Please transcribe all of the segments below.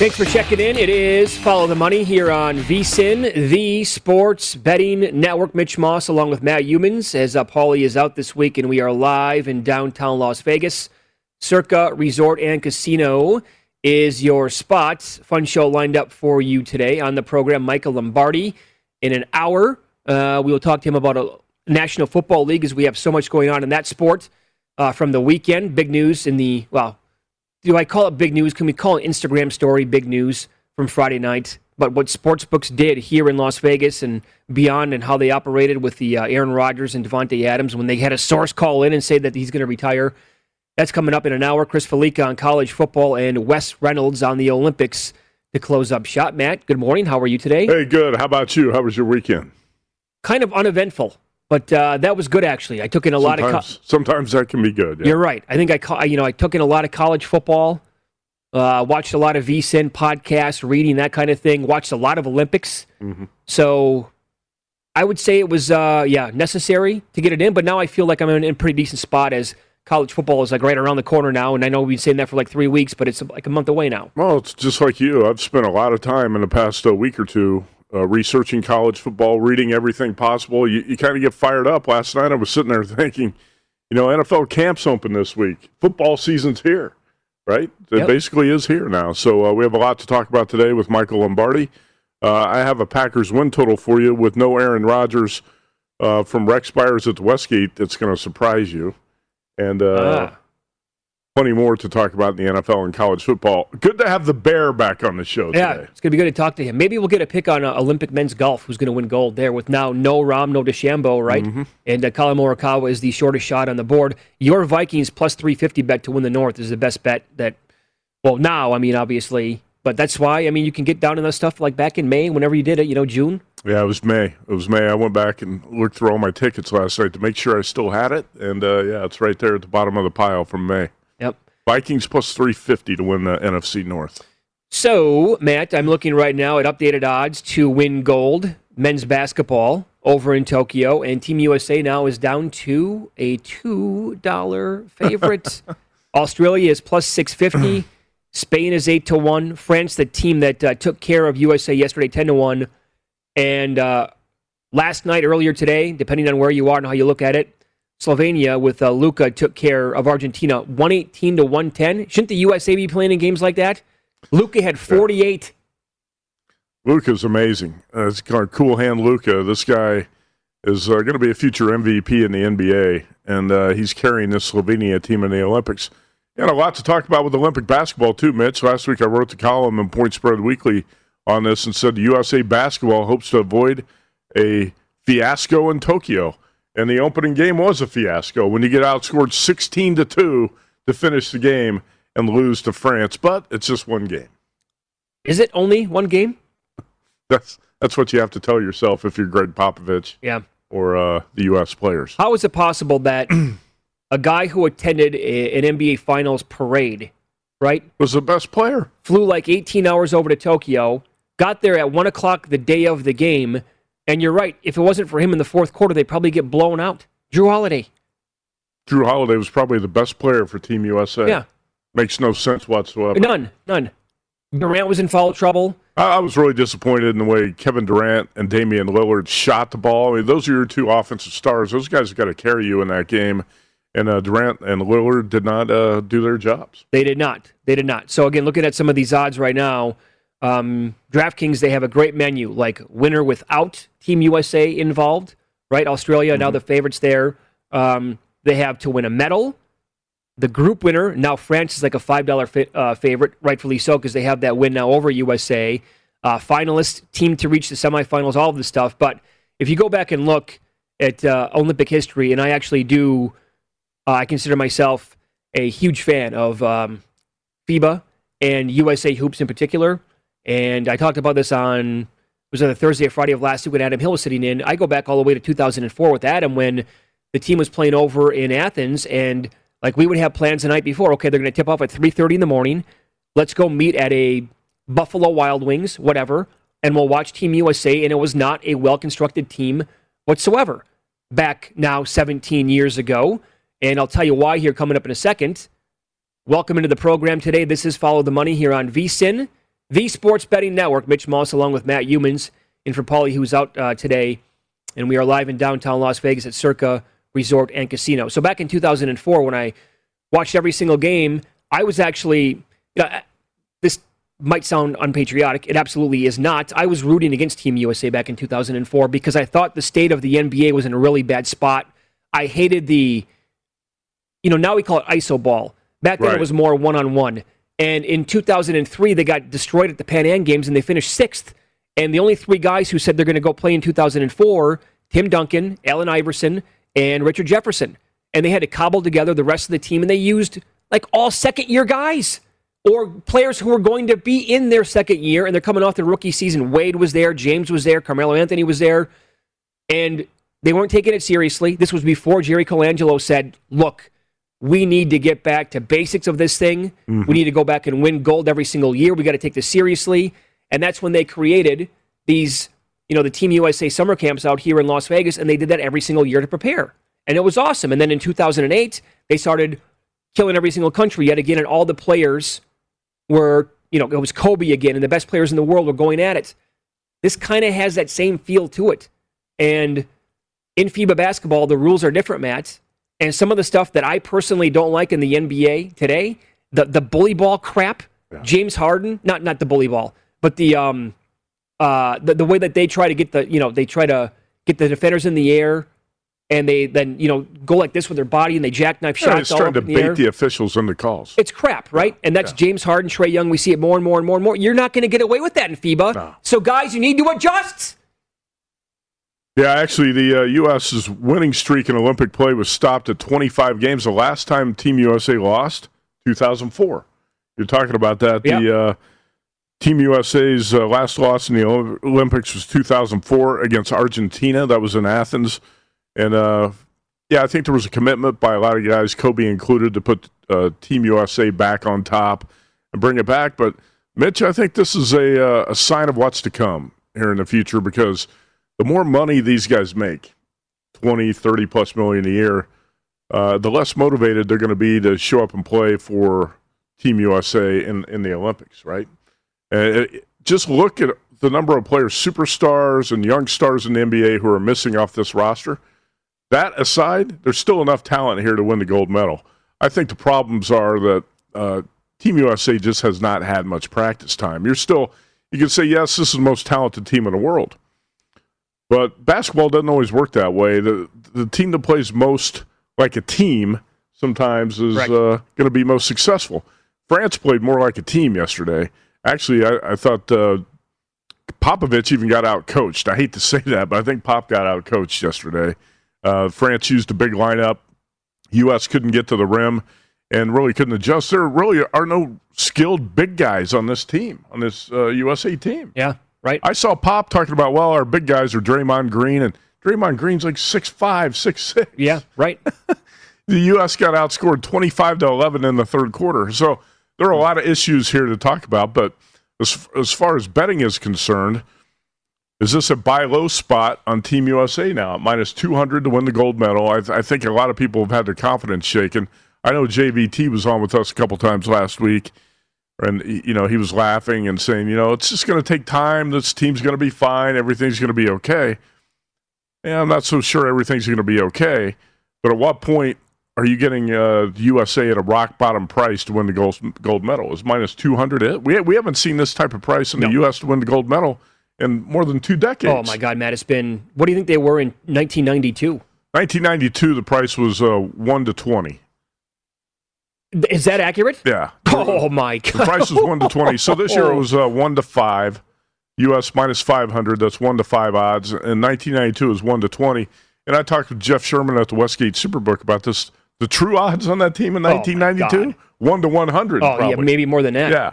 Thanks for checking in. It is Follow the Money here on VSIN, the sports betting network. Mitch Moss along with Matt Youmans, as uh, Paulie is out this week, and we are live in downtown Las Vegas. Circa Resort and Casino is your spot. Fun show lined up for you today on the program. Michael Lombardi in an hour. Uh, we will talk to him about a National Football League as we have so much going on in that sport uh, from the weekend. Big news in the, well, do I call it big news? Can we call an Instagram story big news from Friday night? But what sportsbooks did here in Las Vegas and beyond, and how they operated with the uh, Aaron Rodgers and Davante Adams when they had a source call in and say that he's going to retire. That's coming up in an hour. Chris Fallica on college football and Wes Reynolds on the Olympics to close up shot. Matt, good morning. How are you today? Hey, good. How about you? How was your weekend? Kind of uneventful. But uh, that was good, actually. I took in a sometimes, lot of. Co- sometimes that can be good. Yeah. You're right. I think I, you know, I took in a lot of college football. Uh, watched a lot of VSIN podcasts, reading that kind of thing. Watched a lot of Olympics. Mm-hmm. So I would say it was, uh, yeah, necessary to get it in. But now I feel like I'm in a pretty decent spot as college football is like right around the corner now. And I know we've been saying that for like three weeks, but it's like a month away now. Well, it's just like you. I've spent a lot of time in the past uh, week or two uh, researching college football, reading everything possible. You, you kind of get fired up. Last night I was sitting there thinking, you know, NFL camps open this week. Football season's here, right? It yep. basically is here now. So uh, we have a lot to talk about today with Michael Lombardi. Uh, I have a Packers win total for you with no Aaron Rodgers uh, from Rex Spires at the Westgate that's going to surprise you. And uh, ah plenty more to talk about in the NFL and college football. Good to have the Bear back on the show yeah, today. it's going to be good to talk to him. Maybe we'll get a pick on uh, Olympic men's golf, who's going to win gold there with now no Rahm, no DeChambeau, right? Mm-hmm. And uh, Collin Morikawa is the shortest shot on the board. Your Vikings plus 350 bet to win the North is the best bet that, well, now, I mean, obviously, but that's why, I mean, you can get down in that stuff like back in May, whenever you did it, you know, June. Yeah, it was May. It was May. I went back and looked through all my tickets last night to make sure I still had it. And uh, yeah, it's right there at the bottom of the pile from May. Vikings plus 350 to win the NFC North. So, Matt, I'm looking right now at updated odds to win gold, men's basketball over in Tokyo, and Team USA now is down to a $2 favorite. Australia is plus 650. Spain is 8 to 1. France, the team that uh, took care of USA yesterday, 10 to 1. And uh, last night, earlier today, depending on where you are and how you look at it, Slovenia with uh, Luka took care of Argentina 118 to 110. Shouldn't the USA be playing in games like that? Luka had 48. Luka's amazing. Uh, it's of cool hand Luka. This guy is uh, going to be a future MVP in the NBA, and uh, he's carrying this Slovenia team in the Olympics. And a lot to talk about with Olympic basketball too, Mitch. Last week I wrote the column in Point Spread Weekly on this and said the USA basketball hopes to avoid a fiasco in Tokyo. And the opening game was a fiasco when you get outscored 16 to 2 to finish the game and lose to France, but it's just one game. Is it only one game? That's that's what you have to tell yourself if you're Gregg Popovich. Yeah. Or uh, the U.S. players. How is it possible that a guy who attended a, an NBA Finals parade, right, was the best player, flew like 18 hours over to Tokyo, got there at one o'clock the day of the game, and you're right. If it wasn't for him in the fourth quarter, they'd probably get blown out. Jrue Holiday. Jrue Holiday was probably the best player for Team USA. Yeah. Makes no sense whatsoever. None. None. Durant was in foul trouble. I, I was really disappointed in the way Kevin Durant and Damian Lillard shot the ball. I mean, those are your two offensive stars. Those guys have got to carry you in that game. And uh, Durant and Lillard did not uh, do their jobs. They did not. They did not. So, again, looking at some of these odds right now, um, DraftKings, they have a great menu, like winner without Team USA involved, right? Australia, mm-hmm. now the favorites there. Um, they have to win a medal. The group winner, now France is like a $5 fi- uh, favorite, rightfully so, because they have that win now over USA. Uh, finalist, team to reach the semifinals, all of this stuff. But if you go back and look at uh, Olympic history, and I actually do, uh, I consider myself a huge fan of um, FIBA and USA Hoops in particular. And I talked about this on was a Thursday or Friday of last week when Adam Hill was sitting in. I go back all the way to 2004 with Adam when the team was playing over in Athens, and like we would have plans the night before. Okay, they're going to tip off at 3:30 in the morning. Let's go meet at a Buffalo Wild Wings, whatever, and we'll watch Team USA. And it was not a well constructed team whatsoever. Back now 17 years ago, and I'll tell you why here coming up in a second. Welcome into the program today. This is Follow the Money here on VSIN the Sports Betting Network. Mitch Moss along with Matt Youmans, in for Paulie, who's out uh, today. And we are live in downtown Las Vegas at Circa Resort and Casino. So back in 2004, when I watched every single game, I was actually, you know, this might sound unpatriotic. It absolutely is not. I was rooting against Team USA back in 2004 because I thought the state of the NBA was in a really bad spot. I hated the, you know, now we call it ISO ball. Back then right. it was more one on one. And in 2003, they got destroyed at the Pan Am Games and they finished sixth. And the only three guys who said they're going to go play in 2004 Tim Duncan, Allen Iverson, and Richard Jefferson. And they had to cobble together the rest of the team, and they used like all second year guys or players who were going to be in their second year and they're coming off the rookie season. Wade was there, James was there, Carmelo Anthony was there, and they weren't taking it seriously. This was before Jerry Colangelo said, Look, we need to get back to basics of this thing. Mm-hmm. We need to go back and win gold every single year. We got to take this seriously. And that's when they created these, you know, the Team USA summer camps out here in Las Vegas, and they did that every single year to prepare. And it was awesome. And then in 2008, they started killing every single country yet again, and all the players were, you know, it was Kobe again, and the best players in the world were going at it. This kind of has that same feel to it. And in FIBA basketball, the rules are different, Matt and some of the stuff that I personally don't like in the NBA today, the the bully ball crap, yeah. James Harden, not not the bully ball, but the um uh the, the way that they try to get the you know they try to get the defenders in the air and they then you know go like this with their body and they jackknife yeah, shots. It's trying to the bait air. the officials in the calls. It's crap, right? Yeah, and that's yeah. James Harden, Trae Young. We see it more and more and more and more. You're not going to get away with that in FIBA. No. So guys, you need to adjust. Yeah, actually, the uh, U.S.'s winning streak in Olympic play was stopped at 25 games. The last time Team USA lost, 2004. You're talking about that. Yep. The uh, Team USA's uh, last loss in the Olympics was 2004 against Argentina. That was in Athens. And uh, yeah, I think there was a commitment by a lot of guys, Kobe included, to put uh, Team USA back on top and bring it back. But Mitch, I think this is a, uh, a sign of what's to come here in the future because – the more money these guys make 20 30 plus million a year uh, the less motivated they're going to be to show up and play for team usa in, in the olympics right and it, just look at the number of players superstars and young stars in the nba who are missing off this roster that aside, there's still enough talent here to win the gold medal. I think the problems are that uh, Team USA just has not had much practice time. You're still, you can say, yes, this is the most talented team in the world. But basketball doesn't always work that way. The, the team that plays most like a team sometimes is uh, going to be most successful. France played more like a team yesterday. Actually, I, I thought uh, Popovich even got out coached. I hate to say that, but I think Pop got out coached yesterday. Uh, France used a big lineup. U.S. couldn't get to the rim and really couldn't adjust. There really are no skilled big guys on this team, on this uh, USA team. Yeah, right. I saw Pop talking about, well, our big guys are Draymond Green, and Draymond Green's like six five, six six. Yeah, right. the U.S. got outscored 25 to 11 in the third quarter. So there are a lot of issues here to talk about, but as, as far as betting is concerned, is this a buy low spot on Team USA now at minus 200 to win the gold medal? I, th- I, think a lot of people have had their confidence shaken. I know JVT was on with us a couple times last week, and you know he was laughing and saying, you know, it's just going to take time. This team's going to be fine. Everything's going to be okay. Yeah, I'm not so sure everything's going to be okay. But at what point are you getting uh, USA at a rock bottom price to win the gold gold medal? Is minus 200 We we haven't seen this type of price in no. the U.S. to win the gold medal in more than two decades. Oh my God, Matt! It's been. What do you think they were in 1992? 1992, the price was uh, one to twenty. Is that accurate? Yeah. Oh my God! The price was one to twenty. So this year it was uh, one to five. U.S. minus 500. That's one to five odds. And 1992 is one to 20. And I talked with Jeff Sherman at the Westgate Superbook about this. The true odds on that team in nineteen ninety two one to 100. Oh probably. yeah, maybe more than that. Yeah.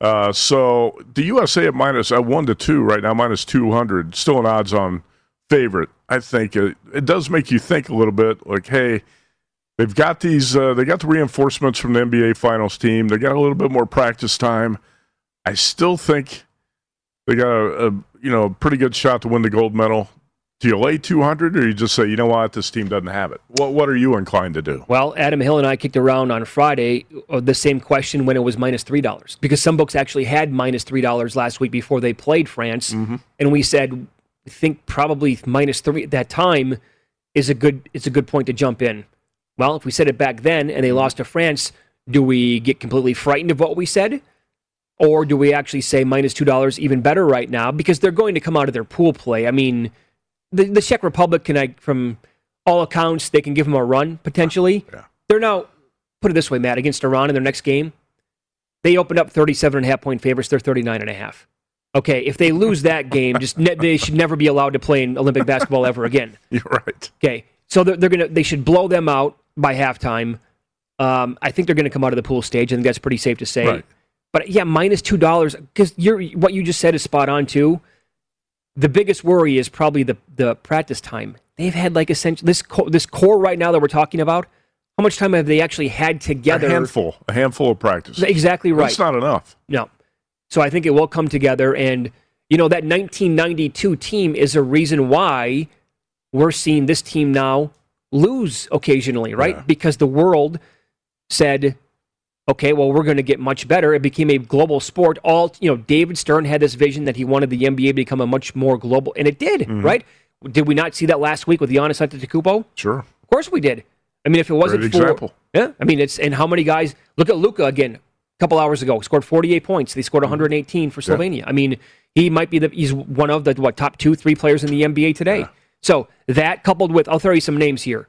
Uh, so the USA at minus at one to two right now, minus two hundred, still an odds-on favorite. I think it, it, does make you think a little bit. Like, hey, they've got these, uh, they got the reinforcements from the NBA Finals team. They got a little bit more practice time. I still think they got a, a you know pretty good shot to win the gold medal. Do you lay 200 or you just say, you know what, this team doesn't have it? What, what are you inclined to do? Well, Adam Hill and I kicked around on Friday uh, the same question when it was minus $3 because some books actually had minus $3 last week before they played France. Mm-hmm. And we said, I think probably minus 3 at that time is a good it's a good point to jump in. Well, if we said it back then and they lost to France, do we get completely frightened of what we said? Or do we actually say minus $2 even better right now because they're going to come out of their pool play? I mean, the, the Czech Republic can, I, from all accounts, they can give them a run potentially. Yeah. They're now, put it this way, Matt, against Iran in their next game, they opened up 37 and a half point favorites. They're 39 and a half. Okay, if they lose that game, just ne- they should never be allowed to play in Olympic basketball ever again. You're right. Okay, so they're, they're gonna they should blow them out by halftime. Um, I think they're going to come out of the pool stage. I think that's pretty safe to say. Right. But yeah, minus two dollars because you're what you just said is spot on too. The biggest worry is probably the the practice time. They've had like essentially this co- this core right now that we're talking about. How much time have they actually had together? A handful, a handful of practice. Exactly right. That's not enough. No. So I think it will come together, and you know that 1992 team is a reason why we're seeing this team now lose occasionally, right? Yeah. Because the world said okay, well, we're going to get much better. It became a global sport. All, you know, David Stern had this vision that he wanted the NBA to become a much more global, and it did, mm-hmm. right? Did we not see that last week with Giannis Antetokounmpo? Sure. Of course we did. I mean, if it wasn't Great for example. yeah, I mean, it's and how many guys look at Luka again a couple hours ago scored 48 points. They scored 118 for Slovenia. Yeah. I mean, he might be the he's one of the what top two three players in the NBA today. Yeah. So that coupled with I'll throw you some names here.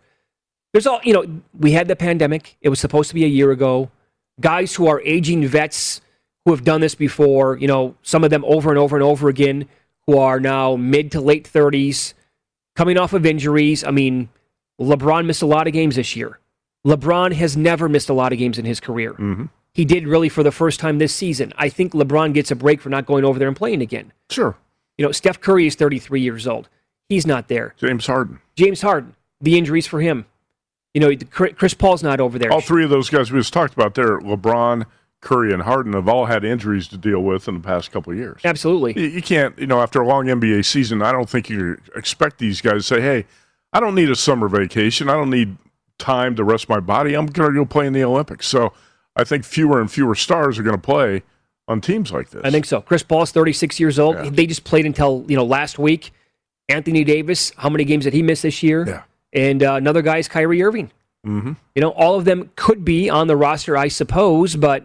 There's all you know. We had the pandemic. It was supposed to be a year ago guys who are aging vets who have done this before, you know, some of them over and over and over again, who are now mid to late 30s, coming off of injuries. I mean, LeBron missed a lot of games this year. LeBron has never missed a lot of games in his career. Mm-hmm. He did really for the first time this season. I think LeBron gets a break for not going over there and playing again. Sure. You know, Steph Curry is 33 years old. He's not there. James Harden. James Harden. The injuries for him. You know, Chris Paul's not over there. All three of those guys we just talked about there, LeBron, Curry, and Harden, have all had injuries to deal with in the past couple of years. Absolutely. You, can't, you know, after a long NBA season, I don't think you expect these guys to say, hey, I don't need a summer vacation. I don't need time to rest my body. I'm going to go play in the Olympics. So I think fewer and fewer stars are going to play on teams like this. I think so. Chris Paul's 36 years old. Yeah. They just played until, you know, last week. Anthony Davis, how many games did he miss this year? Yeah. and uh, another guy is Kyrie Irving. Mm-hmm. You know, all of them could be on the roster, I suppose, but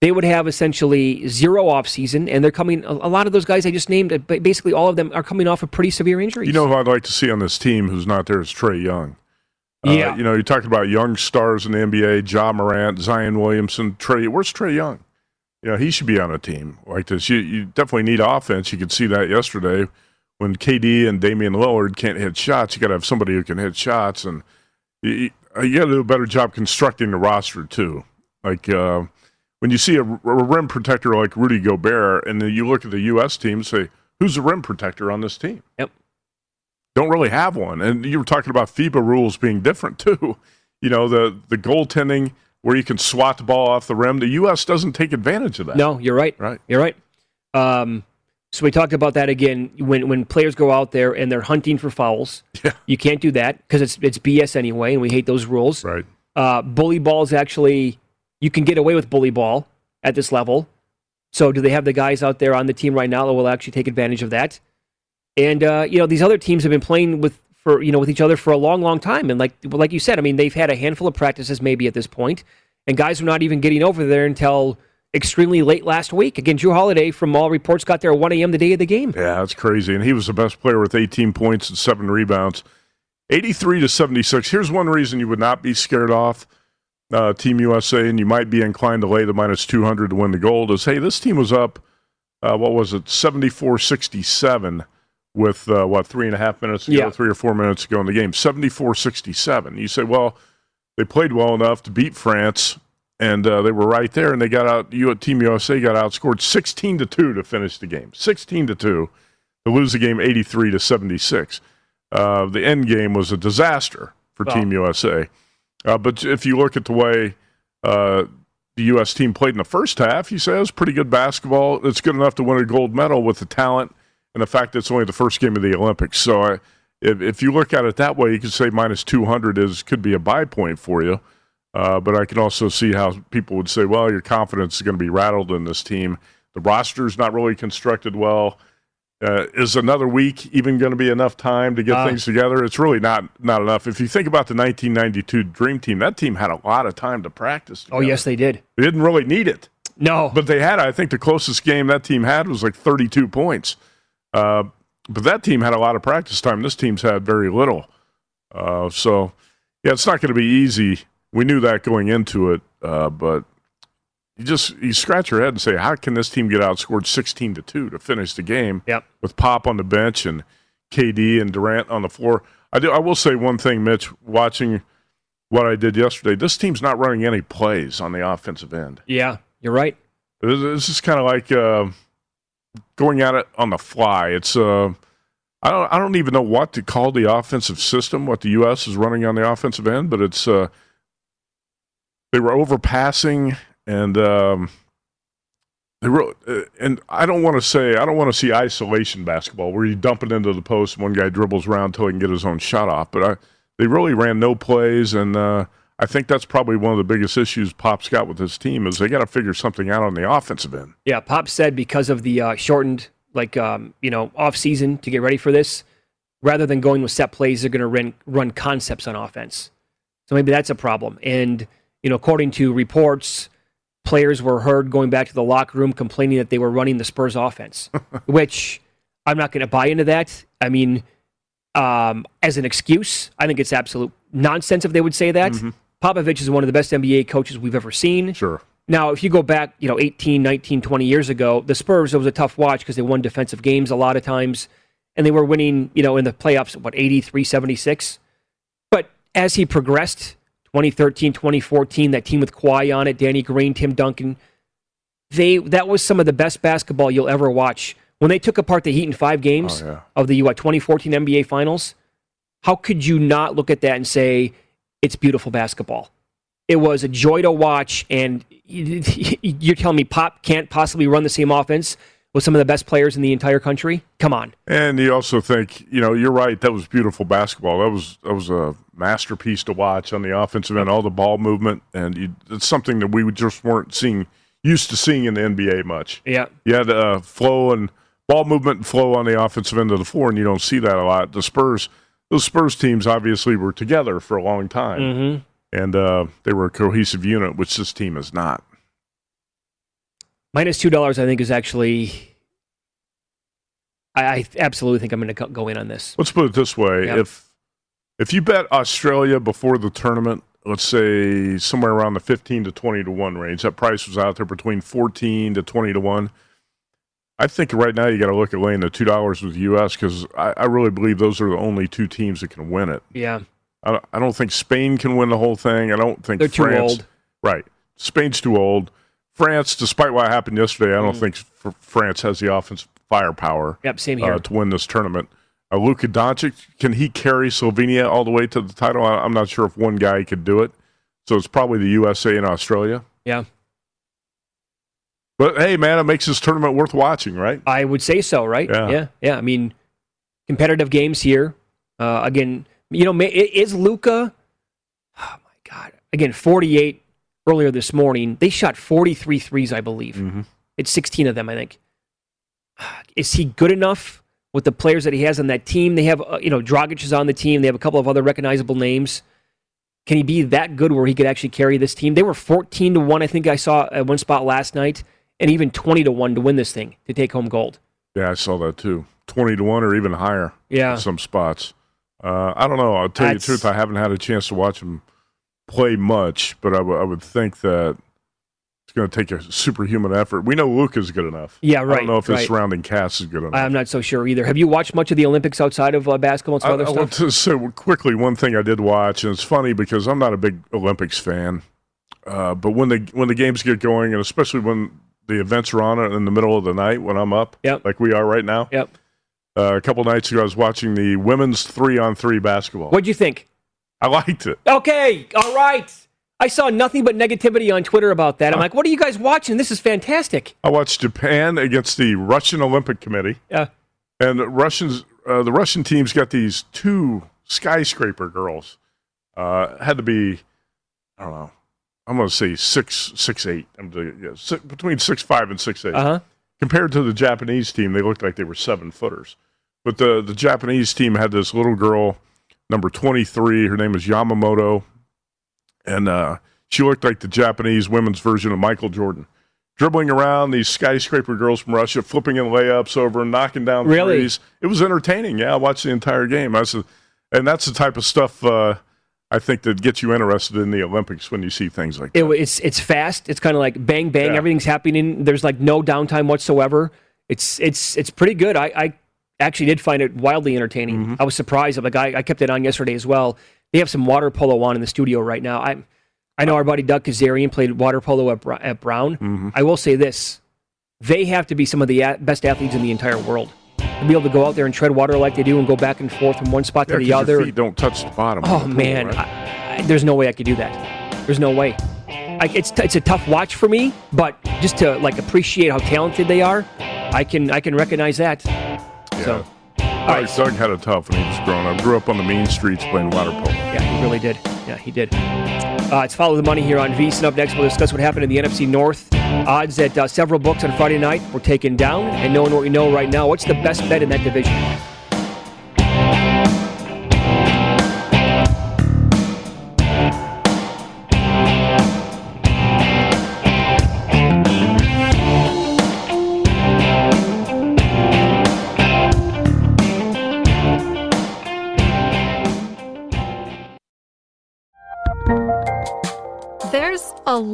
they would have essentially zero off season, and they're coming. A lot of those guys I just named, uh, basically all of them are coming off of pretty severe injuries. You know who I'd like to see on this team who's not there is Trae Young. Uh, yeah. You know, you talked about young stars in the NBA, Ja Morant, Zion Williamson, Trae. Where's Trae Young? You know, he should be on a team like this. You, you definitely need offense. You could see that yesterday when KD and Damian Lillard can't hit shots. You got to have somebody who can hit shots, and you, you got to do a better job constructing the roster too. Like uh, when you see a, a, rim protector like Rudy Gobert, and then you look at the U.S. team and say, "Who's the rim protector on this team?" Yep. Don't really have one. And you were talking about FIBA rules being different too. You know, the the goaltending where you can swat the ball off the rim. The U.S. doesn't take advantage of that. No, you're right. Right. You're right. Um, so we talked about that again. When when players go out there and they're hunting for fouls, Yeah. you can't do that because it's it's BS anyway, and we hate those rules. Right. Uh, bully ball is actually you can get away with bully ball at this level. So do they have the guys out there on the team right now that will actually take advantage of that? And uh, you know these other teams have been playing with for you know with each other for a long, long time, and like like you said, I mean they've had a handful of practices maybe at this point, and guys are not even getting over there until extremely late last week. Again, Jrue Holiday, from all reports, got there at 1 a.m. the day of the game. Yeah, that's crazy. And he was the best player with 18 points and seven rebounds. 83 to 76. Here's one reason you would not be scared off uh, Team USA, and you might be inclined to lay the minus 200 to win the gold. Is hey, this team was up, uh, what was it, 74 67 with, uh, what, three and a half minutes ago, Yeah. three or four minutes ago in the game. 74 67. You say, well, they played well enough to beat France and uh, they were right there, and they got out. You Team USA got outscored sixteen to two to finish the game. Sixteen to two to lose the game, eighty three to seventy six. Uh, the end game was a disaster for Team USA. Uh, but if you look at the way uh, the U.S. team played in the first half, you say it was pretty good basketball. It's good enough to win a gold medal with the talent and the fact that it's only the first game of the Olympics. So I, if, if you look at it that way, you could say minus 200 is could be a buy point for you. Uh, but I can also see how people would say, well, your confidence is going to be rattled in this team. The roster is not really constructed well. Uh, is another week even going to be enough time to get Uh, things together? It's really not not enough. If you think about the 1992 Dream Team, that team had a lot of time to practice. Oh, yes, they did. they didn't really need it. No. But they had, I think, the closest game that team had was like 32 points. Uh, but that team had a lot of practice time. This team's had very little. Uh, so, yeah, it's not going to be easy. We knew that going into it, uh, but you just you scratch your head and say, how can this team get outscored 16 to two to finish the game? Yep. With Pop on the bench and KD and Durant on the floor. I do. I will say one thing, Mitch. Watching what I did yesterday, this team's not running any plays on the offensive end. yeah, you're right. This this is kind of like uh, going at it on the fly. It's uh, I don't I don't even know what to call the offensive system. What the U.S. is running on the offensive end, but it's uh, they were overpassing and um, they were, uh, and I don't want to say I don't want to see isolation basketball where you dump it into the post one guy dribbles around until he can get his own shot off. But I, they really ran no plays and. Uh, I think that's probably one of the biggest issues Pop's got with his team is they got to figure something out on the offensive end. Yeah, Pop said because of the uh, shortened, like um, you know, off season to get ready for this, rather than going with set plays, they're going to run run concepts on offense. So maybe that's a problem. And you know, according to reports, players were heard going back to the locker room complaining that they were running the Spurs offense, which I'm not going to buy into that. I mean, um, as an excuse, I think it's absolute nonsense if they would say that. Popovich is one of the best NBA coaches we've ever seen. Sure. Now, if you go back, you know, 18, 19, 20 years ago, the Spurs, it was a tough watch because they won defensive games a lot of times, and they were winning, you know, in the playoffs, what, 83, 76? But as he progressed, 2013, 2014, that team with Kawhi on it, Danny Green, Tim Duncan, they that was some of the best basketball you'll ever watch. When they took apart the Heat in five games Oh, yeah. of the what, 2014 NBA Finals, how could you not look at that and say it's beautiful basketball? It was a joy to watch, and you're telling me Pop can't possibly run the same offense with some of the best players in the entire country? Come on. And you also think, you know, you're right. That was beautiful basketball. That was that was a masterpiece to watch on the offensive end, all the ball movement, and you, it's something that we just weren't seeing used to seeing in the NBA much. Yeah. You had uh, flow and ball movement and flow on the offensive end of the floor, and you don't see that a lot. The Spurs, those Spurs teams obviously were together for a long time, Mm-hmm. and uh, they were a cohesive unit, which this team is not. Minus two dollars, I think, is actually. I, I absolutely think I'm going to go in on this. Let's put it this way: Yep. if if you bet Australia before the tournament, let's say somewhere around the fifteen to twenty to one range, that price was out there between fourteen to twenty to one. I think right now you got to look at laying the two dollars with the U.S. because I, I really believe those are the only two teams that can win it. Yeah, I don't, I don't think Spain can win the whole thing. I don't think they're too France. old. Right, Spain's too old. France, despite what happened yesterday, I don't Mm. think France has the offensive firepower Yep, same here. uh, to win this tournament. Uh, Luka Doncic, can he carry Slovenia all the way to the title? I, I'm not sure if one guy could do it. So it's probably the USA and Australia. yeah, But hey, man, it makes this tournament worth watching, right? I would say so. Right? Yeah. yeah, yeah. I mean, competitive games here. Uh, again, you know, is Luka? Oh my God! Again, 48 earlier this morning. They shot 43 threes, I believe. Mm-hmm. It's 16 of them, I think. Is he good enough with the players that he has on that team? They have, uh, you know, Dragic is on the team. They have a couple of other recognizable names. Can he be that good where he could actually carry this team? They were 14 to 1, I think I saw at one spot last night, and even 20 to 1 to win this thing, to take home gold. Yeah, I saw that too. 20 to 1 or even higher Yeah. in some spots. Uh, I don't know. I'll tell That's- you the truth. I haven't had a chance to watch him play much, but I w- I would think that it's going to take a superhuman effort. We know Luke is good enough. Yeah, right. I don't know if his surrounding cast is good enough. I'm not so sure either. Have you watched much of the Olympics outside of uh, basketball and some I, other I stuff? want to say quickly one thing I did watch, and it's funny because I'm not a big Olympics fan, uh, but when the when the games get going, and especially when the events are on in the middle of the night when I'm up, Yep. like we are right now. Yep. Uh, a couple nights ago, I was watching the women's three on three basketball. What'd you think? I liked it. Okay, all right. I saw nothing but negativity on Twitter about that. I'm like, what are you guys watching? This is fantastic. I watched Japan against the Russian Olympic Committee, Yeah. and the Russians, uh, the Russian team's got these two skyscraper girls. Uh, had to be, I don't know. I'm going to say six, six, eight. I'm doing- yeah, six, between six five and six eight. Uh huh. Compared to the Japanese team, they looked like they were seven footers. But the the Japanese team had this little girl, number 23. Her name is Yamamoto, and uh, she looked like the Japanese women's version of Michael Jordan. Dribbling around these skyscraper girls from Russia, flipping in layups over, knocking down Really? threes. It was entertaining. Yeah, I watched the entire game. I said, and that's the type of stuff uh, I think that gets you interested in the Olympics when you see things like It, that. it's it's fast. It's kind of like bang bang. Yeah. Everything's happening. There's like no downtime whatsoever. It's it's it's pretty good. I, I actually did find it wildly entertaining. Mm-hmm. I was surprised. I'm like I, I kept it on yesterday as well. They have some water polo on in the studio right now. I I know our buddy Doug Kezirian played water polo at, at Brown. Mm-hmm. I will say this: they have to be some of the a- best athletes in the entire world to be able to go out there and tread water like they do and go back and forth from one spot Yeah, to the other. Your feet don't touch the bottom. Oh the pool, man, right? I, I, there's no way I could do that. There's no way. I, it's it's a tough watch for me, but just to like appreciate how talented they are, I can I can recognize that. So, All right, Doug had it tough when he was growing up. Grew up on the mean streets playing water polo. yeah, he really did. Yeah, he did. Uh, it's follow the money here on VSiN. Up next, we'll discuss what happened in the NFC North. Odds that uh, several books on Friday night were taken down, and knowing what we know right now, what's the best bet in that division?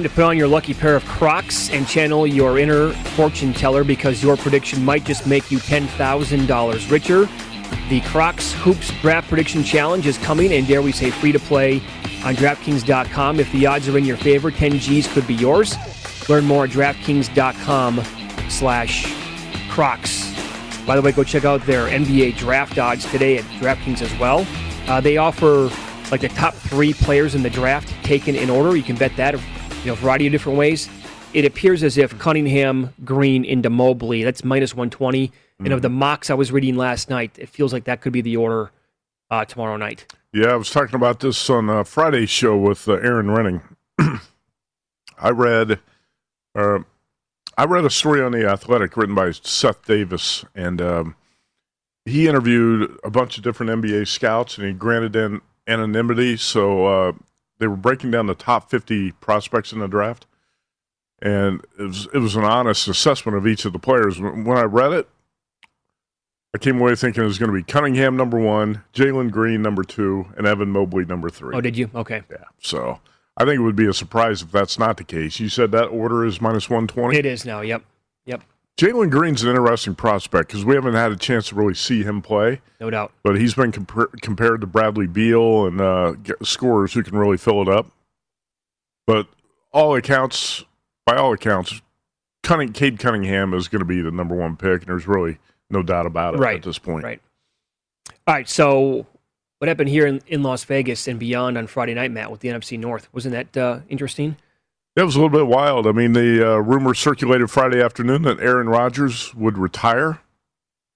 Time to put on your lucky pair of Crocs and channel your inner fortune teller because your prediction might just make you $10,000 richer. The Crocs Hoops Draft Prediction Challenge is coming and dare we say free to play on DraftKings.com. If the odds are in your favor, 10 G's could be yours. Learn more at DraftKings.com slash Crocs. By the way, go check out their NBA draft odds today at DraftKings as well. Uh, they offer like the top three players in the draft taken in order. You can bet that you know, a variety of different ways. It appears as if Cunningham, Green into Mobley, that's minus 120. Mm-hmm. And of the mocks I was reading last night, it feels like that could be the order uh, tomorrow night. Yeah, I was talking about this on uh, Friday's show with uh, Aaron Renning. I read, uh, I read a story on the Athletic written by Seth Davis, and um, he interviewed a bunch of different NBA scouts, and he granted them anonymity, so uh, they were breaking down the top 50 prospects in the draft, and it was it was an honest assessment of each of the players. When I read it, I came away thinking it was going to be Cunningham number one, Jalen Green number two, and Evan Mobley number three. Oh, did you? Okay. Yeah. So I think it would be a surprise if that's not the case. You said that order is minus 120? It is now. Yep. Yep. Jalen Green's an interesting prospect because we haven't had a chance to really see him play. No doubt. But he's been comp- compared to Bradley Beal and uh, scorers who can really fill it up. But all accounts, by all accounts, Cunning- Cade Cunningham is going to be the number one pick, and there's really no doubt about it right. at this point. Right. All right. So, what happened here in, in Las Vegas and beyond on Friday night, Matt, with the NFC North? Wasn't that uh, interesting? That was a little bit wild. I mean, the uh, rumor circulated Friday afternoon that Aaron Rodgers would retire,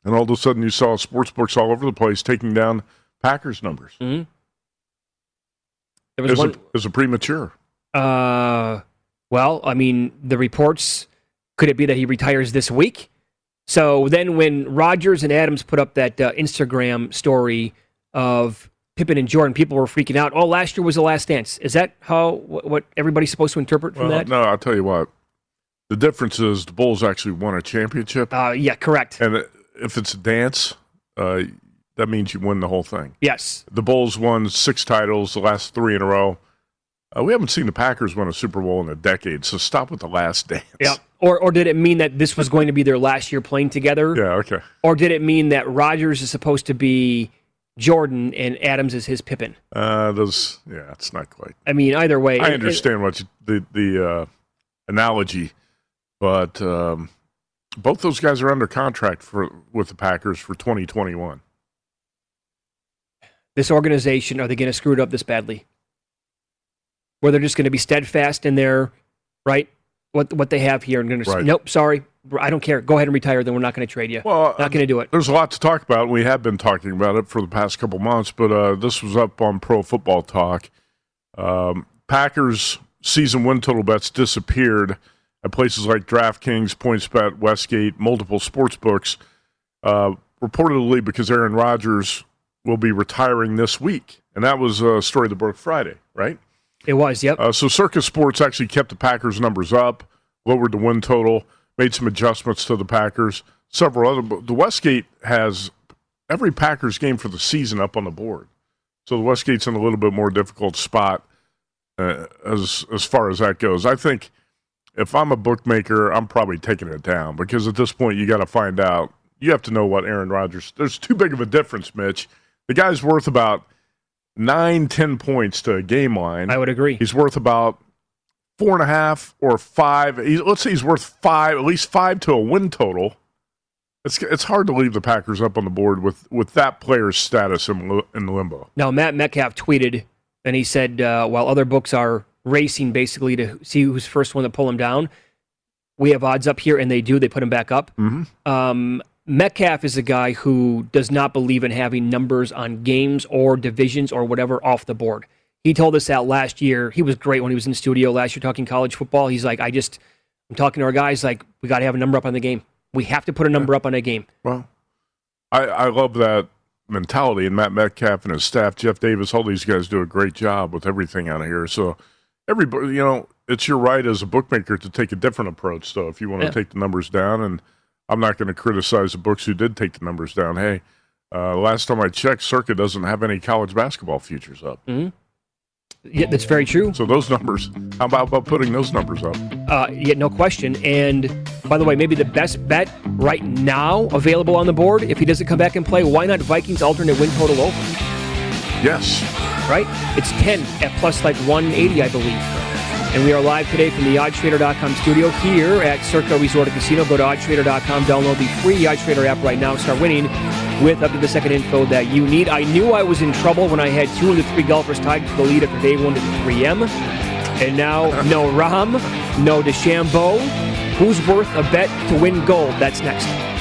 and all of a sudden you saw sports books all over the place taking down Packers numbers. Mm-hmm. There was as, one, a, a premature. Uh, well, I mean, the reports could it be that he retires this week? So then, when Rodgers and Adams put up that uh, Instagram story of Pippen and Jordan, people were freaking out. Oh, last year was the last dance. Is that how what everybody's supposed to interpret from well, that? No, I'll tell you what. The difference is the Bulls actually won a championship. Uh, yeah, correct. And if it's a dance, uh, that means you win the whole thing. Yes. The Bulls won six titles, the last three in a row. Uh, we haven't seen the Packers win a Super Bowl in a decade, so stop with the last dance. Yeah. Or, or did it mean that this was going to be their last year playing together? Yeah, okay. Or did it mean that Rodgers is supposed to be Jordan and Adams is his Pippen. Uh, those, yeah, it's not quite. I mean, either way, I understand it, what you, the the uh, analogy, but um, both those guys are under contract for with the Packers for 2021. This organization are they going to screw it up this badly? Where they're just going to be steadfast in their right what what they have here and going to nope, sorry, I don't care. Go ahead and retire. Then we're not going to trade you. Well, not going to do it. There's a lot to talk about. We have been talking about it for the past couple months, but uh, this was up on Pro Football Talk. Um, Packers season win total bets disappeared at places like DraftKings, PointsBet, Westgate, multiple sports books, uh, reportedly because Aaron Rodgers will be retiring this week. And that was a story that broke Friday, right? It was, yep. Uh, so Circa Sports actually kept the Packers numbers up, lowered the win total, made some adjustments to the Packers. Several other. but The Westgate has every Packers game for the season up on the board. So the Westgate's in a little bit more difficult spot uh, as as far as that goes. I think if I'm a bookmaker, I'm probably taking it down because at this point you got to find out. You have to know what Aaron Rodgers. There's too big of a difference, Mitch. The guy's worth about nine, ten points to a game line. I would agree. He's worth about four and a half or five. Let's say he's worth five, at least five to a win total. It's it's hard to leave the Packers up on the board with with that player's status in, in limbo. Now Matt Metcalf tweeted and he said uh, while other books are racing basically to see who's first one to pull him down, we have odds up here, and they do. They put him back up. Mm-hmm. Um, Metcalf is a guy who does not believe in having numbers on games or divisions or whatever off the board. He told us that last year. He was great when he was in the studio last year talking college football. He's like, I just, I'm talking to our guys, like, we got to have a number up on the game. We have to put a number yeah. up on a game. Well, I, I love that mentality, and Matt Metcalf and his staff, Jeff Davis, all these guys do a great job with everything out here. So, everybody, you know, it's your right as a bookmaker to take a different approach, though, if you want to yeah. take the numbers down. And I'm not going to criticize the books who did take the numbers down. Hey, uh, last time I checked, Circa doesn't have any college basketball futures up. Mm-hmm. Yeah, that's very true. So those numbers, how about, about putting those numbers up? Uh, yeah, no question. And by the way, maybe the best bet right now available on the board, if he doesn't come back and play, why not Vikings alternate win total over? Yes. Right? It's 10 at plus like 180, I believe. And we are live today from the oddstrader.com studio here at Circa Resort and Casino. Go to oddstrader.com, download the free oddstrader app right now, start winning with up to the second info that you need. I knew I was in trouble when I had two of the three golfers tied for the lead after day one to 3M. And now, no Rahm, no DeChambeau. Who's worth a bet to win gold? That's next.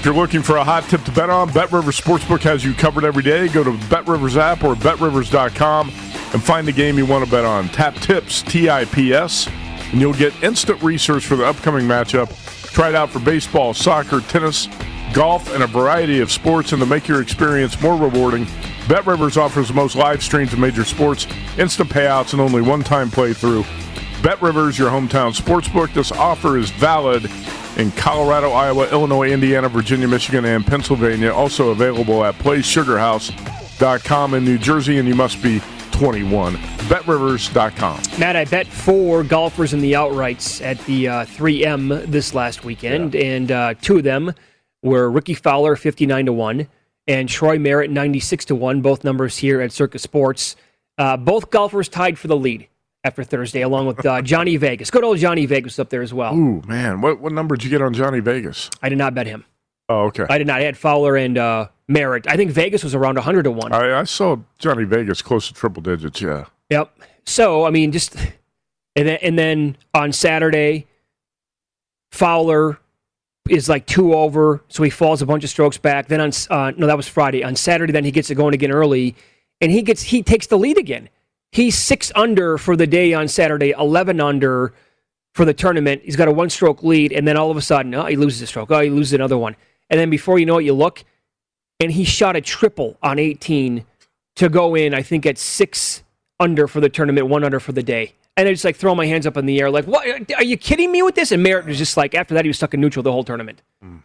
If you're looking for a hot tip to bet on, Bet Rivers Sportsbook has you covered every day. Go to Bet Rivers app or betrivers.com and find the game you want to bet on. Tap tips, T I P S, and you'll get instant research for the upcoming matchup. Try it out for baseball, soccer, tennis, golf, and a variety of sports. And to make your experience more rewarding, Bet Rivers offers the most live streams of major sports, instant payouts, and only one time playthrough. Bet Rivers, your hometown sportsbook. This offer is valid in Colorado, Iowa, Illinois, Indiana, Virginia, Michigan, and Pennsylvania. Also available at PlaySugarHouse.com in New Jersey, and you must be 21. BetRivers.com. Matt, I bet four golfers in the outrights at the uh, 3M this last weekend, yeah. and uh, two of them were Rickie Fowler, 59 to 1, and Troy Merritt, 96 to 1, both numbers here at Circa Sports. Uh, both golfers tied for the lead after Thursday, along with uh, Johnny Vegas. Good old Johnny Vegas up there as well. Ooh, man. What, what number did you get on Johnny Vegas? I did not bet him. Oh, okay. I did not. I had Fowler and uh, Merritt. I think Vegas was around 100 to 1. I, I saw Johnny Vegas close to triple digits, yeah. Yep. So, I mean, just. And then, and then on Saturday, Fowler is like two over, so he falls a bunch of strokes back. Then on uh, no, that was Friday. On Saturday, then he gets it going again early, and he gets he takes the lead again. He's six under for the day on Saturday, 11 under for the tournament. He's got a one stroke lead, and then all of a sudden, oh, he loses a stroke. Oh, he loses another one. And then before you know it, you look, and he shot a triple on 18 to go in, I think, at six under for the tournament, one under for the day. And I just like throw my hands up in the air, like, what? Are you kidding me with this? And Merritt was just like, after that, he was stuck in neutral the whole tournament. Mm.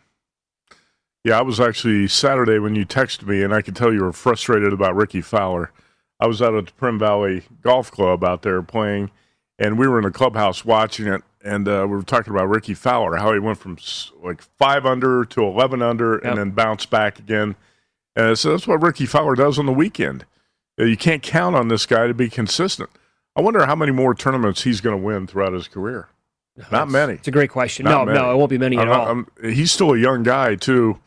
Yeah, I was actually Saturday when you texted me, and I could tell you were frustrated about Rickie Fowler. I was out at the Primm Valley Golf Club out there playing, and we were in the clubhouse watching it. and uh, we were talking about Rickie Fowler, how he went from like five under to eleven under, Yep. and then bounced back again. And so that's what Rickie Fowler does on the weekend. Uh, You can't count on this guy to be consistent. I wonder how many more tournaments he's going to win throughout his career. Not many. It's a great question. Not no, many. no, it won't be many at I'm not- all. I'm- he's still a young guy too,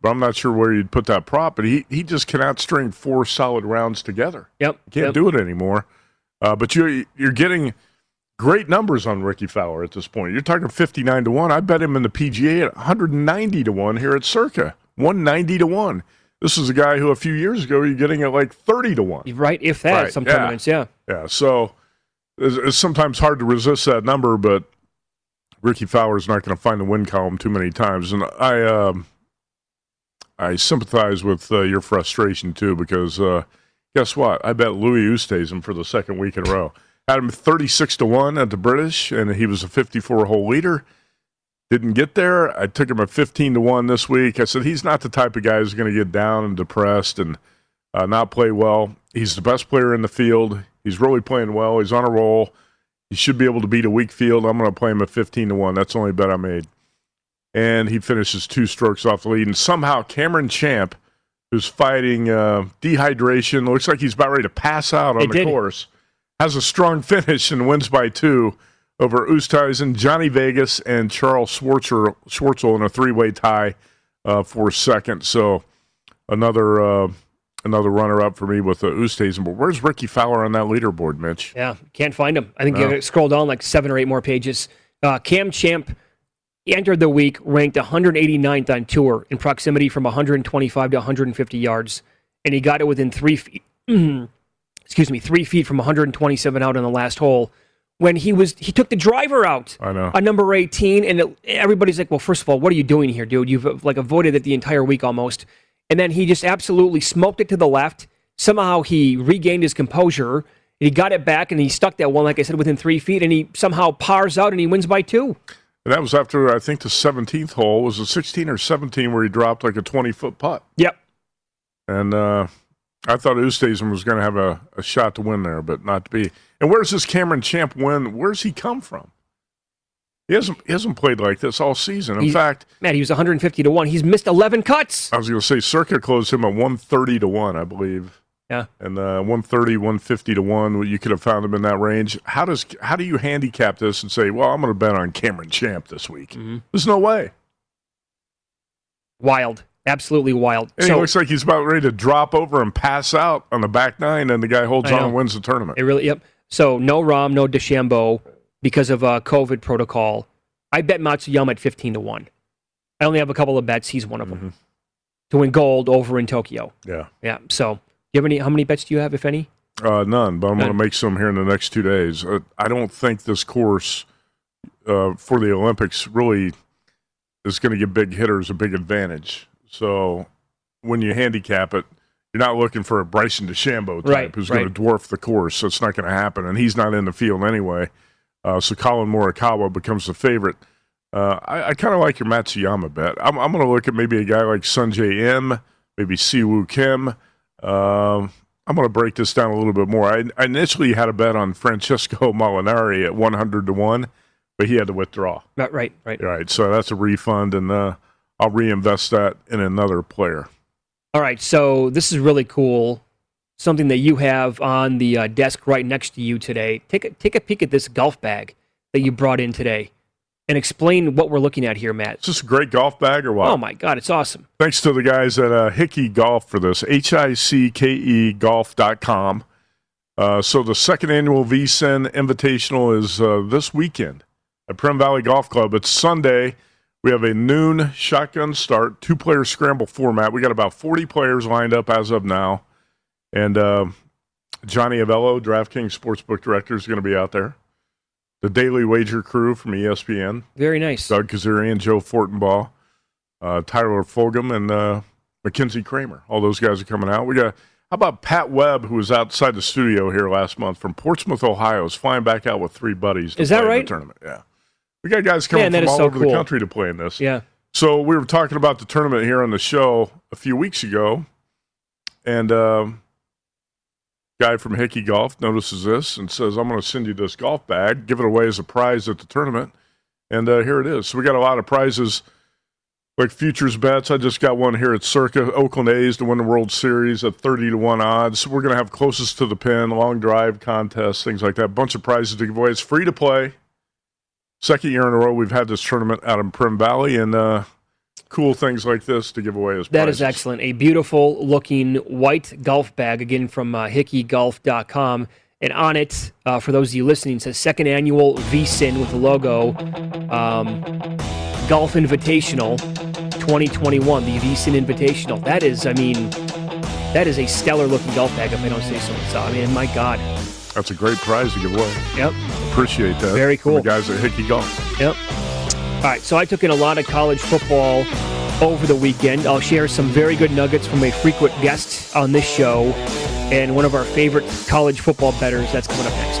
but I'm not sure where you'd put that prop. But he he just cannot string four solid rounds together. yep. Can't yep. do it anymore. Uh, but you're you're getting great numbers on Rickie Fowler at this point. You're talking 59 to one. I bet him in the PGA at 190 to one here at Circa, 190 to one. This is a guy who a few years ago you're getting at like 30 to one. Right, if that, Right, some yeah. tournaments, yeah. Yeah, so it's, it's sometimes hard to resist that number, but Rickie Fowler's not going to find the win column too many times, and I um, I sympathize with uh, your frustration too because uh, guess what? I bet Louis Oosthuizen for the second week in a row. Had him thirty six to one at the British, and he was a fifty four hole leader. Didn't get there. I took him at fifteen to one this week. I said he's not the type of guy who's going to get down and depressed and uh, not play well. He's the best player in the field. He's really playing well. He's on a roll. He should be able to beat a weak field. I'm going to play him at 15 to 1. That's the only bet I made. And he finishes two strokes off the lead. And somehow Cameron Champ, who's fighting uh, dehydration, looks like he's about ready to pass out on It the did. course, has a strong finish and wins by two over Oosthuizen, Johnny Vegas, and Charles Schwartzel, Schwartzel in a three way tie uh, for second. So another. Uh, Another runner-up for me with uh, Oosthuizen, but where's Rickie Fowler on that leaderboard, Mitch? Yeah, can't find him. I think No. you scroll down like seven or eight more pages. Uh, Cam Champ entered the week ranked 189th on tour in proximity from 125 to 150 yards, and he got it within three feet. excuse me, three feet from 127 out on the last hole. When he was, he took the driver out I know. on number 18, and it, everybody's like, "Well, first of all, what are you doing here, dude? You've like avoided it the entire week almost." And then he just absolutely smoked it to the left. Somehow he regained his composure. And he got it back, and he stuck that one, like I said, within three feet, and he somehow pars out, and he wins by two. And that was after I think the 17th hole was a 16 or 17 where he dropped like a 20 foot putt. Yep. And uh, I thought Oosthuizen was going to have a, a shot to win there, but not to be. And where's this Cameron Champ win? Where's he come from? He hasn't he hasn't played like this all season. In He- fact, Man, he was 150 to one. He's missed 11 cuts. I was going to say Circa closed him at 130 to 1, I believe. Yeah. And uh, 130, 150 to 1, you could have found him in that range. How does how do you handicap this and say, well, I'm going to bet on Cameron Champ this week? Mm-hmm. There's no way. Wild, absolutely wild. And he looks like he's about ready to drop over and pass out on the back nine, and the guy holds I on know. and wins the tournament. It really, yep. So no Rahm, no DeChambeau because of uh, COVID protocol. I bet Matsuyama at 15 to 1. I only have a couple of bets. He's one of them Mm-hmm. to win gold over in Tokyo. Yeah. Yeah. So, you have any? How many bets do you have, if any? Uh, none, but I'm going to make some here in the next two days. Uh, I don't think this course uh, for the Olympics really is going to give big hitters a big advantage. So when you handicap it, you're not looking for a Bryson DeChambeau type Right, who's right. going to dwarf the course. That's not going to happen, and he's not in the field anyway. Uh, so Collin Morikawa becomes the favorite. Uh, I, I kind of like your Matsuyama bet. I'm, I'm going to look at maybe a guy like Sungjae Im, maybe Siwoo Kim. Um, I'm going to break this down a little bit more. I, I initially had a bet on Francesco Molinari at 100 to 1, but he had to withdraw. Right, right, right. Right. So that's a refund, and uh, I'll reinvest that in another player. All right. So this is really cool. Something that you have on the uh, desk right next to you today. Take a take a peek at this golf bag that you brought in today, and explain what we're looking at here, Matt. Is this a great golf bag or what? Oh my God, it's awesome. Thanks to the guys at uh, Hickey Golf for this. H I C K E golf.com. Uh, so the second annual VSIN Invitational is uh, this weekend at Primm Valley Golf Club. It's Sunday. We have a noon shotgun start, two player scramble format. We got about 40 players lined up as of now. And uh, Johnny Avello, DraftKings Sportsbook Director, is going to be out there. The Daily Wager crew from ESPN. Very nice. Doug Kezirian, Joe Fortenbaugh, uh, Tyler Fulghum, and uh, Mackenzie Kraemer. All those guys are coming out. We got how about Pat Webb, who was outside the studio here last month from Portsmouth, Ohio, is flying back out with three buddies. Is that right? The tournament, yeah. We got guys coming Man, from all so over the country to play in this. Yeah. So we were talking about the tournament here on the show a few weeks ago, and um, guy from Hickey Golf notices this and says, "I'm going to send you this golf bag, give it away as a prize at the tournament." And uh, here it is. So we got a lot of prizes like futures bets. I just got one here at Circa Oakland A's to win the World Series at 30 to 1 odds. We're going to have closest to the pin, long drive contests, things like that. Bunch of prizes to give away. It's free to play. Second year in a row we've had this tournament out in Primm Valley and uh, cool things like this to give away as That prizes. is excellent. A beautiful looking white golf bag, again from uh, hickeygolf.com. And on it, uh, for those of you listening, it says second annual VSIN with the logo um, Golf Invitational 2021, the VSIN Invitational. That is, I mean, that is a stellar looking golf bag, if I don't say so myself. I mean, my God. That's a great prize to give away. Yep. Appreciate that. Very cool. The guys at Hickey Golf. Yep. All right, so I took in a lot of college football over the weekend. I'll share some very good nuggets from a frequent guest on this show and one of our favorite college football betters. That's coming up next.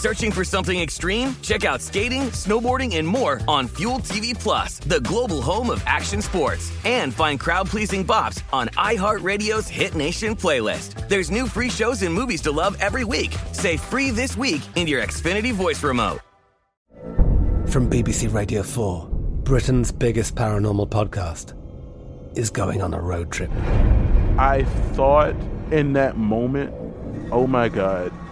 Searching for something extreme? Check out skating, snowboarding, and more on Fuel TV Plus, the global home of action sports. And find crowd-pleasing bops on iHeartRadio's Hit Nation playlist. There's new free shows and movies to love every week. Say free this week in your Xfinity voice remote. From BBC Radio 4, Britain's biggest paranormal podcast is going on a road trip. I thought in that moment, oh my God,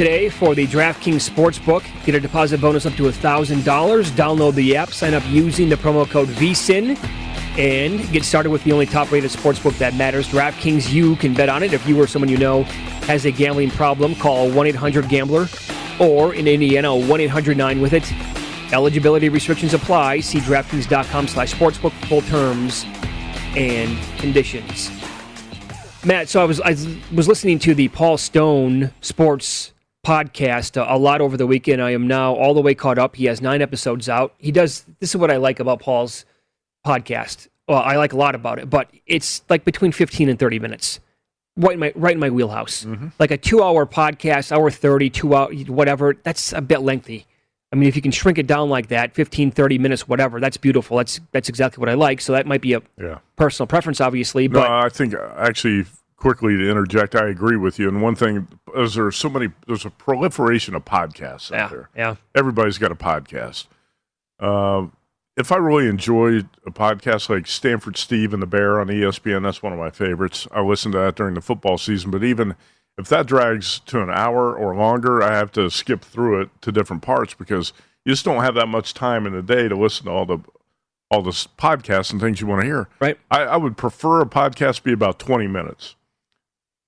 Today for the DraftKings Sportsbook. Get a deposit bonus up to $1,000. Download the app, sign up using the promo code VSIN, and get started with the only top rated sportsbook that matters. DraftKings, you can bet on it. If you or someone you know has a gambling problem, call 1 800 Gambler or in Indiana, 1 800 9 with it. Eligibility restrictions apply. See DraftKings.com slash sportsbook for full terms and conditions. Matt, so I was I was listening to the Paul Stone Sports podcast a, a lot over the weekend. I am now all the way caught up. He has nine episodes out. He does. This is what I like about Paul's podcast. Well, I like a lot about it, but it's like between fifteen and thirty minutes. Right in my right in my wheelhouse. Like a two-hour podcast, hour thirty, two hour, whatever. That's a bit lengthy. I mean, if you can shrink it down like that, 15, 30 minutes, whatever, that's beautiful. That's that's exactly what I like. So that might be a Yeah. personal preference, obviously, No, but I think uh, actually quickly to interject, I agree with you. And one thing is there's so many there's a proliferation of podcasts out there. yeah. Everybody's got a podcast. Um, if I really enjoyed a podcast like Stanford Steve and the Bear on ESPN, that's one of my favorites. I listened to that during the football season, but even If that drags to an hour or longer, I have to skip through it to different parts because you just don't have that much time in the day to listen to all the all the podcasts and things you want to hear. Right. I, I would prefer a podcast be about twenty minutes,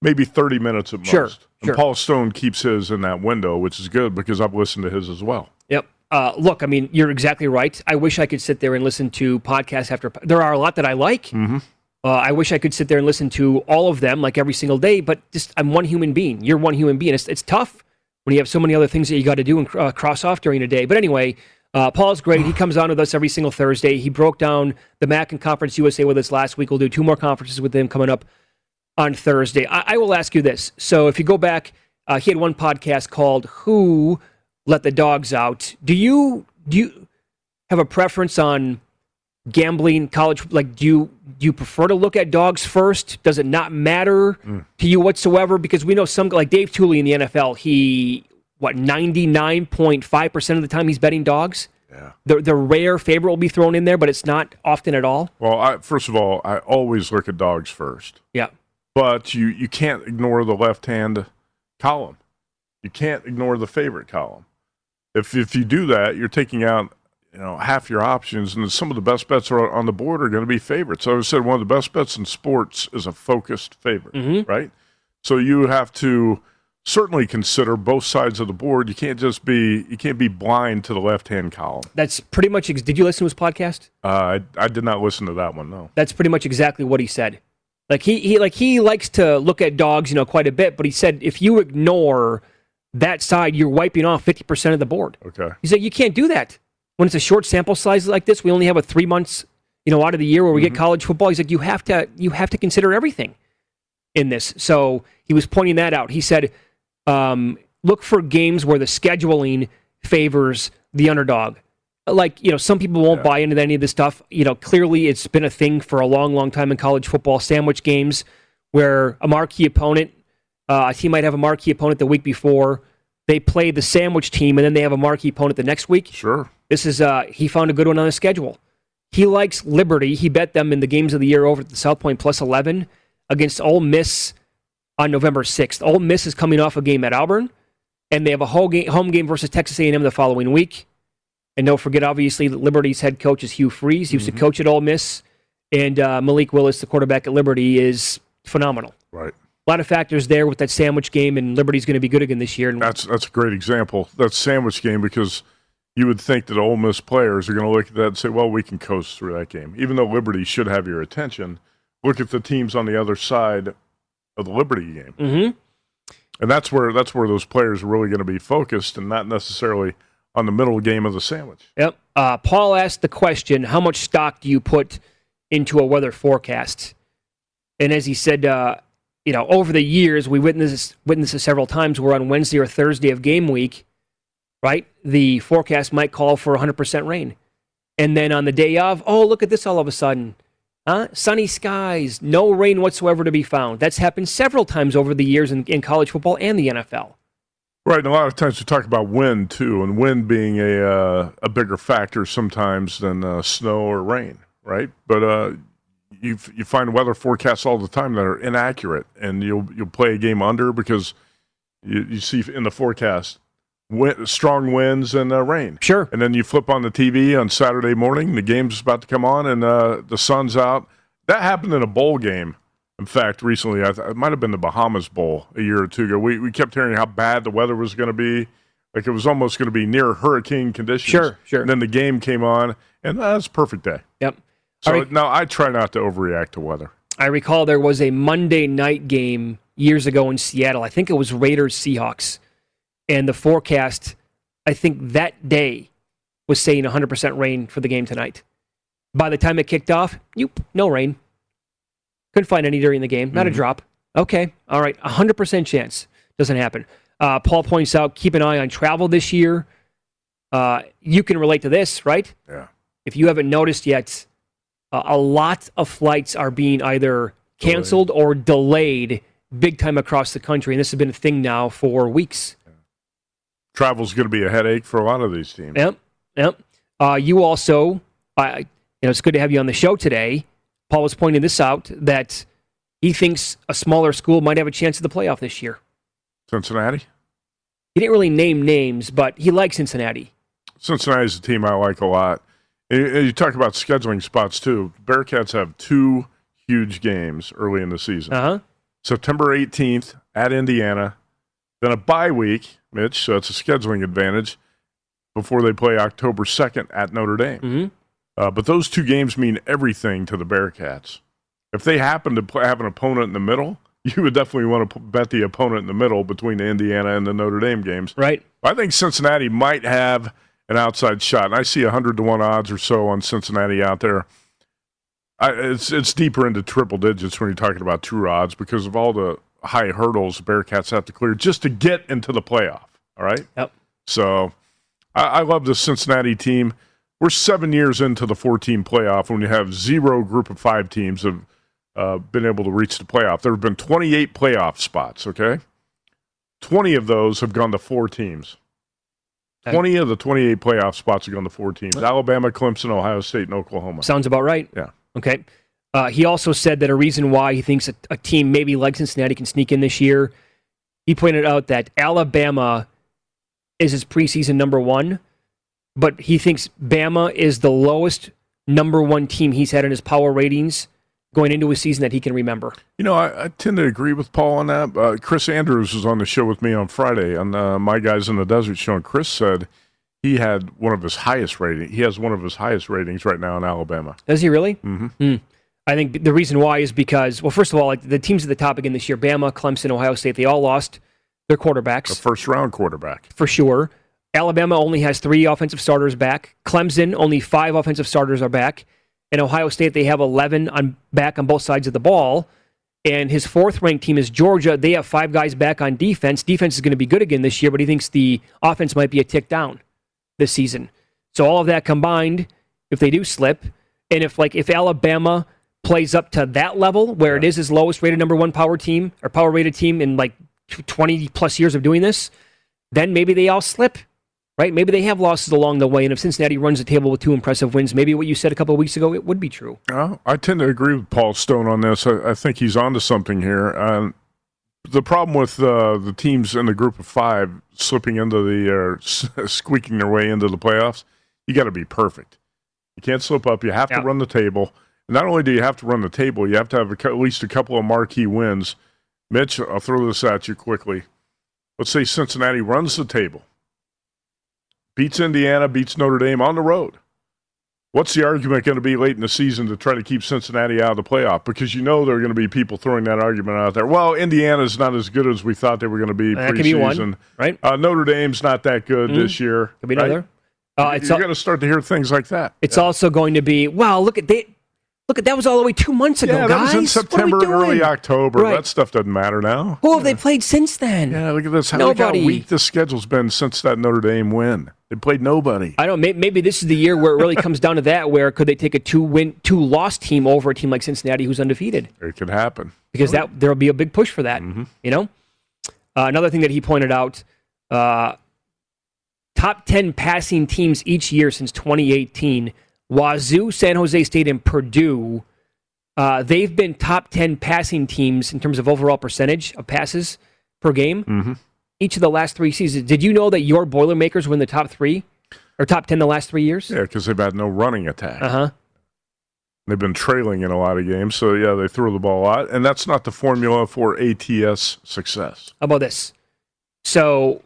maybe thirty minutes at Sure, most. And sure. Paul Stone keeps his in that window, which is good because I've listened to his as well. Yep. Uh, look, I mean, you're exactly right. I wish I could sit there and listen to podcasts after. There are a lot that I like. Mm-hmm. Uh, I wish I could sit there and listen to all of them like every single day, but just I'm one human being. You're one human being. It's, it's tough when you have so many other things that you got to do and uh, cross off during a day. But anyway, uh, Paul's great. He comes on with us every single Thursday. He broke down the MAC and Conference USA with us last week. We'll do two more conferences with him coming up on Thursday. I, I will ask you this. So if you go back, uh, he had one podcast called "Who Let the Dogs Out." Do you do you have a preference on gambling, college? Like, do you do you prefer to look at dogs first? Does it not matter to you whatsoever? Because we know some like Dave Tuley in the NFL. He what ninety nine point five percent of the time he's betting dogs. Yeah. The the rare favorite will be thrown in there, but it's not often at all. Well, I, first of all, I always look at dogs first. Yeah. But you you can't ignore the left hand column. You can't ignore the favorite column. If if you do that, you're taking out you know half your options, and some of the best bets are on the board are going to be favorites. So I said one of the best bets in sports is a focused favorite, Mhm. right? So you have to certainly consider both sides of the board. You can't just be you can't be blind to the left hand column. That's pretty much. Ex- did you listen to his podcast? Uh, I I did not listen to that one. No. That's pretty much exactly what he said. Like he, he like he likes to look at dogs, you know, quite a bit. But he said if you ignore that side, you're wiping off fifty percent of the board. Okay. He said you can't do that when it's a short sample size like this. We only have a three months, you know, out of the year where we get college football. He's like you have to you have to consider everything in this. So he was pointing that out. He said, um, look for games where the scheduling favors the underdog. Like, you know, some people won't buy into any of this stuff. You know, clearly it's been a thing for a long, long time in college football. Sandwich games where a marquee opponent, uh, a team might have a marquee opponent the week before. They play the sandwich team and then they have a marquee opponent the next week. Sure. This is, uh, he found a good one on the schedule. He likes Liberty. He bet them in the games of the year over at the South Point plus 11 against Ole Miss on November 6th. Ole Miss is coming off a game at Auburn, and they have a whole game, home game versus Texas A&M the following week. And don't forget, obviously, that Liberty's head coach is Hugh Freeze. He used to coach at Ole Miss, and uh, Malik Willis, the quarterback at Liberty, is phenomenal. Right. A lot of factors there with that sandwich game, and Liberty's going to be good again this year. And That's that's a great example. That sandwich game because you would think that Ole Miss players are going to look at that and say, "Well, we can coast through that game." Even though Liberty should have your attention, look at the teams on the other side of the Liberty game, Mhm. and that's where that's where those players are really going to be focused, and not necessarily on the middle game of the sandwich. Yep. Uh, Paul asked the question, how much stock do you put into a weather forecast? And as he said, uh, you know, over the years, we witnessed witnessed this several times where on Wednesday or Thursday of game week, right, the forecast might call for 100% rain. And then on the day of, oh, look at this all of a sudden. Huh? Sunny skies, no rain whatsoever to be found. That's happened several times over the years in, in college football and the NFL. Right, and a lot of times we talk about wind too, and wind being a uh, a bigger factor sometimes than uh, snow or rain, right? But uh, you you find weather forecasts all the time that are inaccurate, and you'll you'll play a game under because you, you see in the forecast wind, strong winds and uh, rain. Sure. And then you flip on the TV on Saturday morning, the game's about to come on, and uh, the sun's out. That happened in a bowl game. In fact, recently, I th- it might have been the Bahamas Bowl a year or two ago. We, we kept hearing how bad the weather was going to be. Like it was almost going to be near hurricane conditions. Sure, sure. And then the game came on, and it's a perfect day. Yep. So now I try not to overreact to weather. I recall there was a Monday night game years ago in Seattle. I think it was Raiders Seahawks. And the forecast, I think that day, was saying 100% rain for the game tonight. By the time it kicked off, nope, no rain. Couldn't find any during the game. Not a drop. Okay. All right. 100% chance. Doesn't happen. Uh, Paul points out keep an eye on travel this year. Uh, you can relate to this, right? Yeah. If you haven't noticed yet, uh, a lot of flights are being either canceled or delayed big time across the country. And this has been a thing now for weeks. Travel's going to be a headache for a lot of these teams. Yep. Yep. Uh, you also, you know, it's good to have you on the show today. Paul was pointing this out that he thinks a smaller school might have a chance at the playoff this year. Cincinnati. He didn't really name names, but he likes Cincinnati. Cincinnati's a team I like a lot. And You talk about scheduling spots too. Bearcats have two huge games early in the season. Uh huh. September 18th at Indiana, then a bye week, Mitch, so it's a scheduling advantage before they play October 2nd at Notre Dame. hmm Uh, but those two games mean everything to the Bearcats. If they happen to have an opponent in the middle, you would definitely want to bet the opponent in the middle between the Indiana and the Notre Dame games. Right. I think Cincinnati might have an outside shot, and I see 100 to 1 odds or so on Cincinnati out there. I, it's it's deeper into triple digits when you're talking about true odds because of all the high hurdles the Bearcats have to clear just to get into the playoff. All right. Yep. So I, I love the Cincinnati team. We're seven years into the four-team playoff when you have zero group of five teams have uh, been able to reach the playoff. There have been 28 playoff spots. Okay, 20 of those have gone to four teams. 20 of the 28 playoff spots have gone to four teams: Alabama, Clemson, Ohio State, and Oklahoma. Sounds about right. Yeah. Okay. Uh, he also said that a reason why he thinks a, a team maybe like Cincinnati can sneak in this year, he pointed out that Alabama is his preseason number one, but he thinks Bama is the lowest number one team he's had in his power ratings going into a season that he can remember. You know, I, I tend to agree with Paul on that. Uh, Chris Andrews was on the show with me on Friday on uh, My Guys in the Desert show, and Chris said he had one of his highest rating. He has one of his highest ratings right now in Alabama. Does he really? Mm-hmm. I think the reason why is because, well, first of all, like the teams at the top again this year, Bama, Clemson, Ohio State, they all lost their quarterbacks. A first round quarterback. for sure. Alabama only has three offensive starters back. Clemson only five offensive starters are back, and Ohio State they have eleven on back on both sides of the ball. And his fourth ranked team is Georgia. They have five guys back on defense. Defense is going to be good again this year, but he thinks the offense might be a tick down this season. So all of that combined, if they do slip, and if like if Alabama plays up to that level where it is his lowest rated number one power team or power rated team in like 20 plus years of doing this, then maybe they all slip, right? Maybe they have losses along the way. And if Cincinnati runs the table with two impressive wins, maybe what you said a couple of weeks ago, it would be true. Uh, I tend to agree with Paul Stone on this. I, I think he's onto something here. Um, the problem with uh, the teams in the group of five slipping into the s- squeaking their way into the playoffs, you got to be perfect. You can't slip up. You have Yeah. to run the table. Not only do you have to run the table, you have to have a, at least a couple of marquee wins. Mitch, I'll throw this at you quickly. Let's say Cincinnati runs the table, beats Indiana, beats Notre Dame on the road. What's the argument going to be late in the season to try to keep Cincinnati out of the playoff? Because you know there are going to be people throwing that argument out there. Well, Indiana's not as good as we thought they were going to be That preseason. be one, right? Uh, Notre Dame's not that good Mhm. this year. Could be right? another. Uh, it's You're al- going to start to hear things like that. It's also going to be wow. Look at they. Look at that was all the way two months ago, yeah, that guys. was in What are we September early? October. Right. That stuff doesn't matter now. Who have they played since then? Yeah, look at this. How, look how Nobody. weak the schedule's been since that Notre Dame win. They played nobody. I don't. Maybe, maybe this is the year where it really comes down to that. Where could they take a two win, two loss team over a team like Cincinnati, who's undefeated? It could happen. Because that there will be a big push for that. Mm-hmm. You know. Uh, another thing that he pointed out: uh, top ten passing teams each year since 2018. Wazoo, San Jose State, and Purdue. Uh, they've been top 10 passing teams in terms of overall percentage of passes per game Mm-hmm. each of the last three seasons. Did you know that your Boilermakers were in the top three or top 10 the last three years? Yeah, because they've had no running attack. Uh huh. They've been trailing in a lot of games, so yeah, they throw the ball a lot, and that's not the formula for ATS success. How about this? So,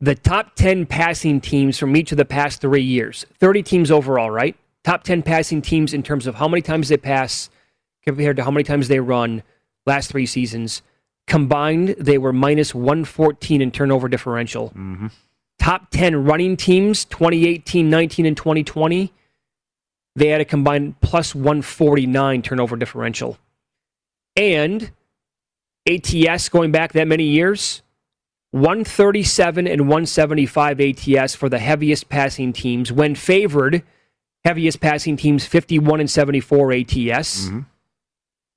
the top 10 passing teams from each of the past three years, 30 teams overall, right? Top 10 passing teams in terms of how many times they pass compared to how many times they run last three seasons. Combined, they were minus 114 in turnover differential. Mm-hmm. Top 10 running teams, 2018, 19, and 2020, they had a combined plus 149 turnover differential. And ATS going back that many years, 137 and 175 ATS for the heaviest passing teams. When favored, heaviest passing teams 51 and 74 ATS. Mm-hmm.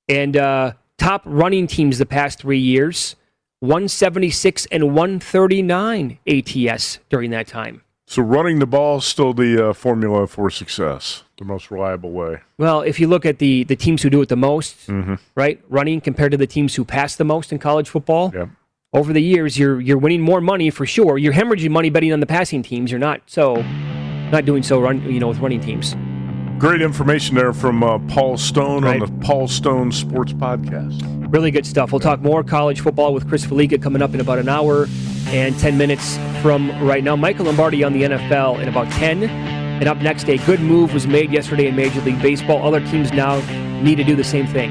And uh, top running teams the past three years, 176 and 139 ATS during that time. So running the ball is still the uh, formula for success, the most reliable way. Well, if you look at the the teams who do it the most, Mm-hmm. right, running compared to the teams who pass the most in college football, Yeah. over the years, you're you're winning more money for sure. You're hemorrhaging money betting on the passing teams. You're not so not doing so run you know with running teams. Great information there from uh, Paul Stone right. on the Paul Stone Sports Podcast. Really good stuff. We'll talk more college football with Chris Fallica coming up in about an hour and 10 minutes from right now. Michael Lombardi on the NFL in about 10. And up next, a good move was made yesterday in Major League Baseball. Other teams now need to do the same thing.